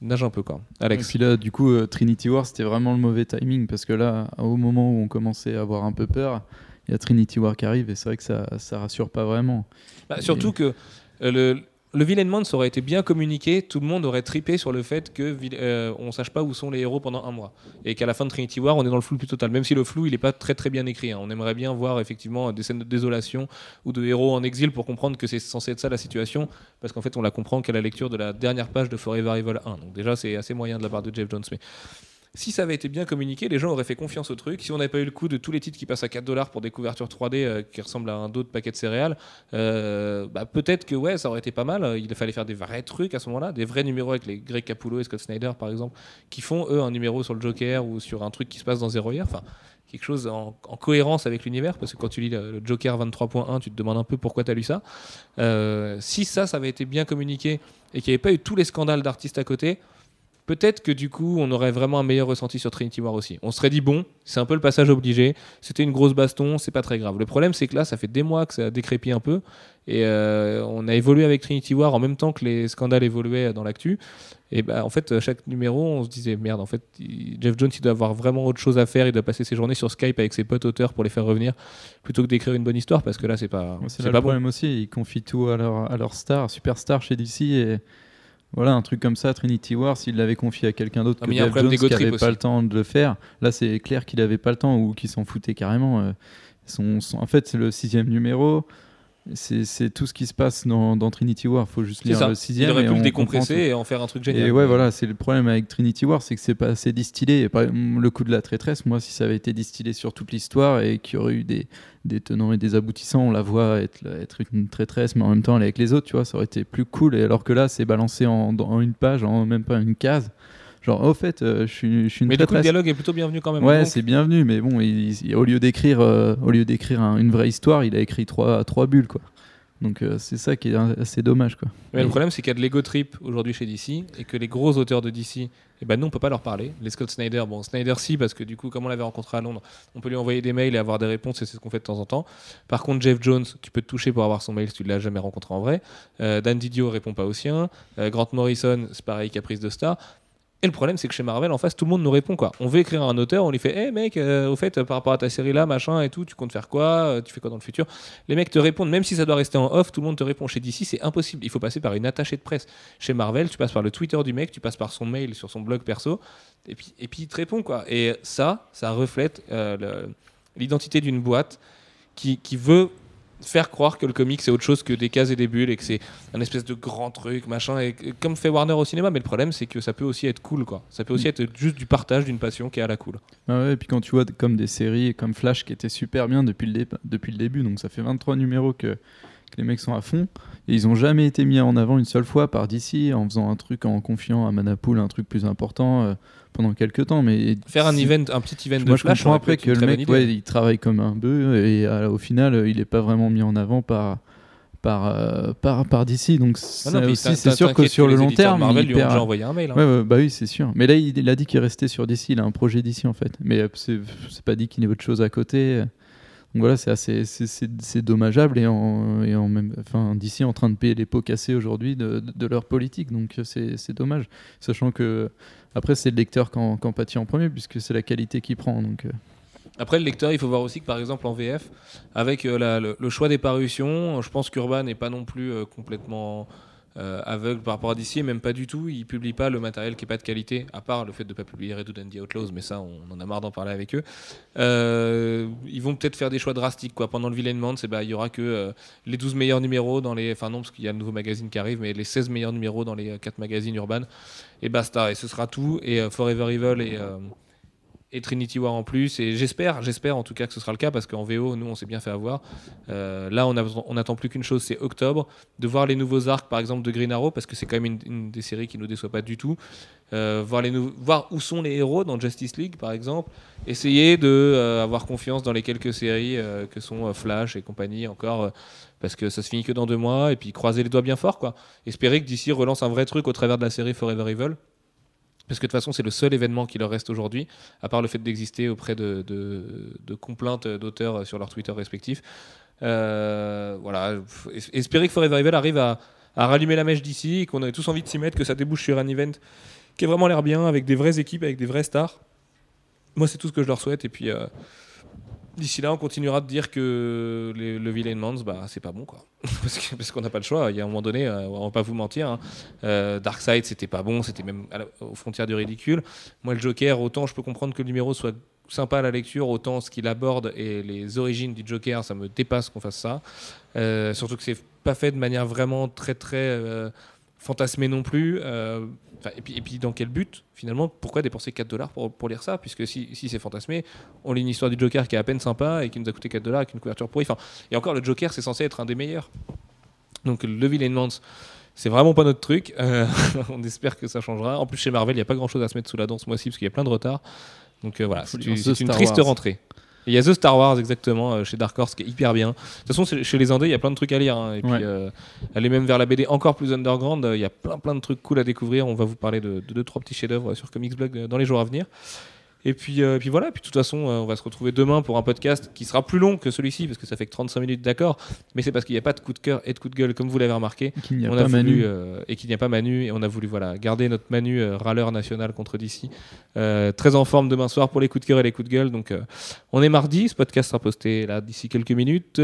nage un peu quoi. Et Alex. puis là, du coup, euh, Trinity War, c'était vraiment le mauvais timing parce que là, au moment où on commençait à avoir un peu peur, il y a Trinity War qui arrive et c'est vrai que ça, ça rassure pas vraiment. Bah, surtout que euh, le, le Villainment ça aurait été bien communiqué, tout le monde aurait tripé sur le fait que euh, sache pas où sont les héros pendant un mois et qu'à la fin de Trinity War on est dans le flou plus total. Même si le flou il est pas très très bien écrit, hein. on aimerait bien voir effectivement des scènes de désolation ou de héros en exil pour comprendre que c'est censé être ça la situation, parce qu'en fait on la comprend qu'à la lecture de la dernière page de Forever Evil 1. Donc déjà c'est assez moyen de la part de Jeff Jones, si ça avait été bien communiqué, les gens auraient fait confiance au truc. Si on n'avait pas eu le coup de tous les titres qui passent à 4 dollars pour des couvertures 3D euh, qui ressemblent à un dos de paquet de céréales, euh, bah, peut-être que ouais, ça aurait été pas mal. Il fallait faire des vrais trucs à ce moment-là, des vrais numéros avec les Greg Capullo et Scott Snyder par exemple, qui font eux un numéro sur le Joker ou sur un truc qui se passe dans Zero Year. Enfin, quelque chose en, en cohérence avec l'univers, parce que quand tu lis le, le Joker 23.1, tu te demandes un peu pourquoi tu as lu ça. Euh, si ça, ça avait été bien communiqué et qu'il n'y avait pas eu tous les scandales d'artistes à côté, peut-être que du coup, on aurait vraiment un meilleur ressenti sur Trinity War aussi. On se serait dit, bon, c'est un peu le passage obligé, c'était une grosse baston, c'est pas très grave. Le problème, c'est que là, ça fait des mois que ça a décrépit un peu, et euh, on a évolué avec Trinity War en même temps que les scandales évoluaient dans l'actu. Et bah, en fait, chaque numéro, on se disait, merde, en fait, Jeff Jones, il doit avoir vraiment autre chose à faire, il doit passer ses journées sur Skype avec ses potes auteurs pour les faire revenir, plutôt que d'écrire une bonne histoire, parce que là, c'est pas, C'est pas le bon. problème aussi, ils confient tout à leur, à leur star, superstar chez DC et voilà, un truc comme ça, Trinity War, s'il l'avait confié à quelqu'un d'autre Ah, que problème Jones qui n'avait pas le temps de le faire, là c'est clair qu'il n'avait pas le temps ou qu'il s'en foutait carrément. euh, son, son- en fait, c'est le sixième numéro. C'est tout ce qui se passe dans, dans Trinity War. Faut juste lire ça. le Il sixième. aurait et pu le décompresser et en faire un truc génial. Et ouais, voilà, c'est le problème avec Trinity War, c'est que c'est pas assez distillé. Et par le coup de la traîtresse, moi, si ça avait été distillé sur toute l'histoire et qu'il y aurait eu des, des tenants et des aboutissants, on la voit être, être une traîtresse, mais en même temps, elle est avec les autres, tu vois, ça aurait été plus cool. Et alors que là, c'est balancé en, en une page, en même pas une case. Genre, au fait, euh, je suis, je suis une Mais du coup, le dialogue est plutôt bienvenu quand même. Ouais, c'est bienvenu, mais bon, il- il- au lieu d'écrire, euh, au lieu d'écrire un- une vraie histoire, il a écrit trois, trois bulles, quoi. Donc euh, c'est ça qui est assez dommage, quoi. Mais le problème, c'est qu'il y a de l'ego trip aujourd'hui chez DC et que les gros auteurs de DC, eh ben, nous, on peut pas leur parler. Les Scott Snyder, bon, Snyder, si, parce que du coup, comme on l'avait rencontré à Londres, on peut lui envoyer des mails et avoir des réponses et c'est ce qu'on fait de temps en temps. Par contre, Jeff Jones, tu peux te toucher pour avoir son mail si tu l'as jamais rencontré en vrai. Euh, Dan Didio répond pas au sien. Euh, Grant Morrison, c'est pareil, caprice de star. Et le problème, c'est que chez Marvel, en face, tout le monde nous répond quoi. On veut écrire un auteur, on lui fait, hé mec, euh, au fait, euh, par rapport à ta série là, machin et tout, tu comptes faire quoi Euh, Tu fais quoi dans le futur? Les mecs te répondent, même si ça doit rester en off, tout le monde te répond. Chez DC, c'est impossible. Il faut passer par une attachée de presse. Chez Marvel, tu passes par le Twitter du mec, tu passes par son mail sur son blog perso, et puis, et puis il te répond quoi. Et ça, ça reflète l'identité d'une boîte qui, qui veut faire croire que le comic c'est autre chose que des cases et des bulles et que c'est un espèce de grand truc machin et comme fait Warner au cinéma. Mais le problème c'est que ça peut aussi être cool quoi. Ça peut aussi être juste du partage d'une passion qui est à la cool. Ah ouais, et puis quand tu vois comme des séries comme Flash qui étaient super bien depuis le, dé- depuis le début, donc ça fait 23 numéros que, que les mecs sont à fond, et ils ont jamais été mis en avant une seule fois par DC en faisant un truc en confiant à Manapool un truc plus important euh, pendant quelques temps. Mais faire un event un petit event Moi de je flash comprends après que le mec ouais, il travaille comme un bœuf et euh, au final il est pas vraiment mis en avant par par euh, par, par DC donc Ah non, aussi c'est sûr que sur le long terme Marvel il lui perd- déjà envoyé un mail hein. Ouais, ouais, bah oui, c'est sûr. Mais là, il, il a dit qu'il restait sur DC. Il a un projet DC en fait. Mais euh, c'est c'est pas dit qu'il ait autre chose à côté. Donc voilà, c'est assez, c'est- dommageable et en, et en enfin, est en train de payer les pots cassés aujourd'hui de, leur politique. Donc c'est dommage, sachant que après c'est le lecteur qui en, qui pâtit en premier puisque c'est la qualité qu'il prend. Donc euh, Après, le lecteur, il faut voir aussi que par exemple en VF, avec euh, le choix des parutions, je pense qu'Urban n'est pas non plus euh, complètement euh, aveugle par rapport à DC, même pas du tout. Il publie pas le matériel qui est pas de qualité, à part le fait de pas publier Red and the Outlaws, mais ça, on en a marre d'en parler avec eux. Euh, ils vont peut-être faire des choix drastiques. Quoi. Pendant le Villain Month, ben, il y aura que euh, les 12 meilleurs numéros dans les. Enfin, non, parce qu'il y a le nouveau magazine qui arrive, mais les 16 meilleurs numéros dans les 4 magazines Urban. Et basta. Et ce sera tout. Et euh, Forever Evil et. Et Trinity War en plus. Et j'espère, j'espère en tout cas que ce sera le cas parce qu'en VO, nous, on s'est bien fait avoir. Euh, là, on, a, on attend plus qu'une chose, c'est octobre, de voir les nouveaux arcs, par exemple, de Green Arrow, parce que c'est quand même une, des séries qui nous déçoit pas du tout. Euh, voir, les voir où sont les héros dans Justice League, par exemple. Essayer de euh, avoir confiance dans les quelques séries que sont Flash et compagnie encore. parce que ça se finit que dans deux mois, et puis croiser les doigts bien fort, quoi. Espérer que d'ici relance un vrai truc au travers de la série Forever Evil. Parce que de toute façon, c'est le seul événement qui leur reste aujourd'hui, à part le fait d'exister auprès de, de, complaintes d'auteurs sur leur Twitter respectifs. Euh, voilà, espérer que Forever Evil arrive à, à rallumer la mèche d'ici, qu'on ait tous envie de s'y mettre, que ça débouche sur un event qui a vraiment l'air bien, avec des vraies équipes, avec des vrais stars. Moi, c'est tout ce que je leur souhaite. Et puis, euh, d'ici là, on continuera de dire que le Villain Mans, bah, c'est pas bon, quoi. parce qu'on n'a pas le choix. Il y a un moment donné, euh, on va pas vous mentir. hein. Euh, Darkseid, c'était pas bon, c'était même aux frontières du ridicule. Moi, le Joker, autant je peux comprendre que le numéro soit sympa à la lecture, autant ce qu'il aborde et les origines du Joker, ça me dépasse qu'on fasse ça. Euh, surtout que c'est pas fait de manière vraiment très très fantasmée non plus. Euh, et, puis, et puis dans quel but finalement Pourquoi dépenser 4 dollars pour, pour lire ça? Puisque si, si c'est fantasmé, on lit une histoire du Joker qui est à peine sympa et qui nous a coûté 4 dollars avec une couverture pourrie. Enfin, et encore, le Joker, c'est censé être un des meilleurs. Donc le Villain Mans, c'est vraiment pas notre truc. Euh, on espère que ça changera. En plus, chez Marvel, il n'y a pas grand chose à se mettre sous la dent ce mois-ci parce qu'il y a plein de retard. Donc euh, voilà, c'est une, triste Wars. rentrée. Il y a The Star Wars exactement euh, chez Dark Horse qui est hyper bien. De toute façon, chez les Indés, il y a plein de trucs à lire. hein. Et puis, Ouais. euh, aller même vers la BD encore plus underground, euh, il y a plein plein de trucs cool à découvrir. On va vous parler de, de deux trois petits chefs-d'œuvre sur Comics Blog dans les jours à venir. Et puis, euh, puis voilà, puis de toute façon, euh, on va se retrouver demain pour un podcast qui sera plus long que celui-ci, parce que ça fait que 35 minutes, d'accord, mais c'est parce qu'il n'y a pas de coup de cœur et de coup de gueule, comme vous l'avez remarqué qu'il n'y a on pas a Manu. voulu euh, et qu'il n'y a pas Manu et on a voulu voilà garder notre Manu râleur national contre DC Euh, très en forme demain soir pour les coups de cœur et les coups de gueule donc on est mardi ce podcast sera posté là d'ici quelques minutes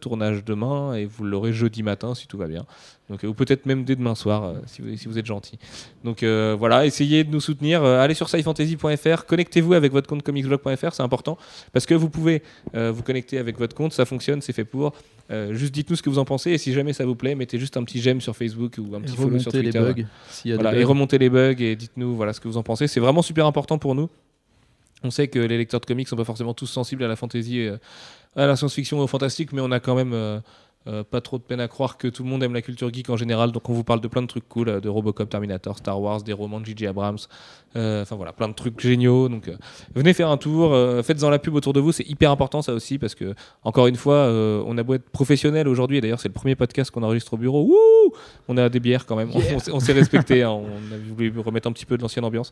tournage demain et vous l'aurez jeudi matin si tout va bien Donc, ou peut-être même dès demain soir, si, vous, si, vous, êtes gentil. Donc voilà, essayez de nous soutenir. allez sur scifantasy.fr, connectez-vous avec votre compte comicsblog.fr, c'est important. Parce que vous pouvez vous connecter avec votre compte, ça fonctionne, c'est fait pour. juste dites-nous ce que vous en pensez. Et si jamais ça vous plaît, mettez juste un petit j'aime sur Facebook ou un petit follow sur Twitter. Les bugs, y a voilà, bugs. Et remontez les bugs et dites-nous voilà, ce que vous en pensez. C'est vraiment super important pour nous. On sait que les lecteurs de comics sont pas forcément tous sensibles à la fantasy, et à la science-fiction, au fantastique, mais on a quand même euh, euh, pas trop de peine à croire que tout le monde aime la culture geek en général. Donc on vous parle de plein de trucs cool, euh, de Robocop, Terminator, Star Wars, des romans de J.J. Abrams. Enfin voilà, plein de trucs géniaux. Donc venez faire un tour, faites-en la pub autour de vous. C'est hyper important ça aussi parce que encore une fois, on a beau être professionnel aujourd'hui. D'ailleurs, c'est le premier podcast qu'on enregistre au bureau. Wouh on a des bières quand même. Yeah. On, s'est respecté. hein. On a voulu remettre un petit peu de l'ancienne ambiance.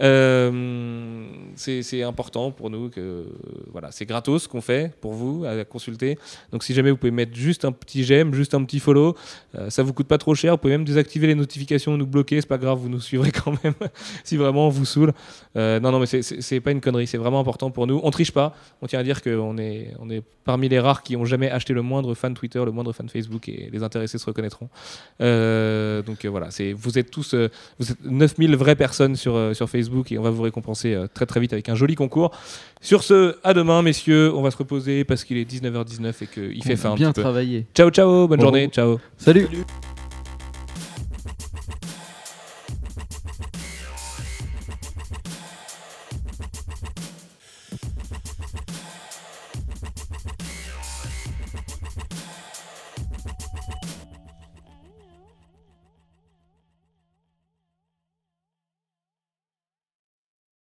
Euh, c'est important pour nous que voilà, c'est gratos ce qu'on fait pour vous à consulter. Donc si jamais vous pouvez mettre juste un petit j'aime, juste un petit follow, euh, ça vous coûte pas trop cher. Vous pouvez même désactiver les notifications, nous bloquer, c'est pas grave, vous nous suivrez quand même si vraiment on vous saoule. Euh, non non mais c'est pas une connerie, c'est vraiment important pour nous. On triche pas. On tient à dire qu'on est on est parmi les rares qui ont jamais acheté le moindre fan Twitter, le moindre fan Facebook et les intéressés se reconnaîtront. donc voilà, c'est vous êtes tous vous êtes 9000 vraies personnes sur sur Facebook et on va vous récompenser euh, très très vite avec un joli concours. Sur ce, à demain messieurs, on va se reposer parce qu'il est 19h19 et qu'il fait faim un bien peu. travaillé. Ciao ciao, bonne Bon. journée, ciao. Salut. Salut.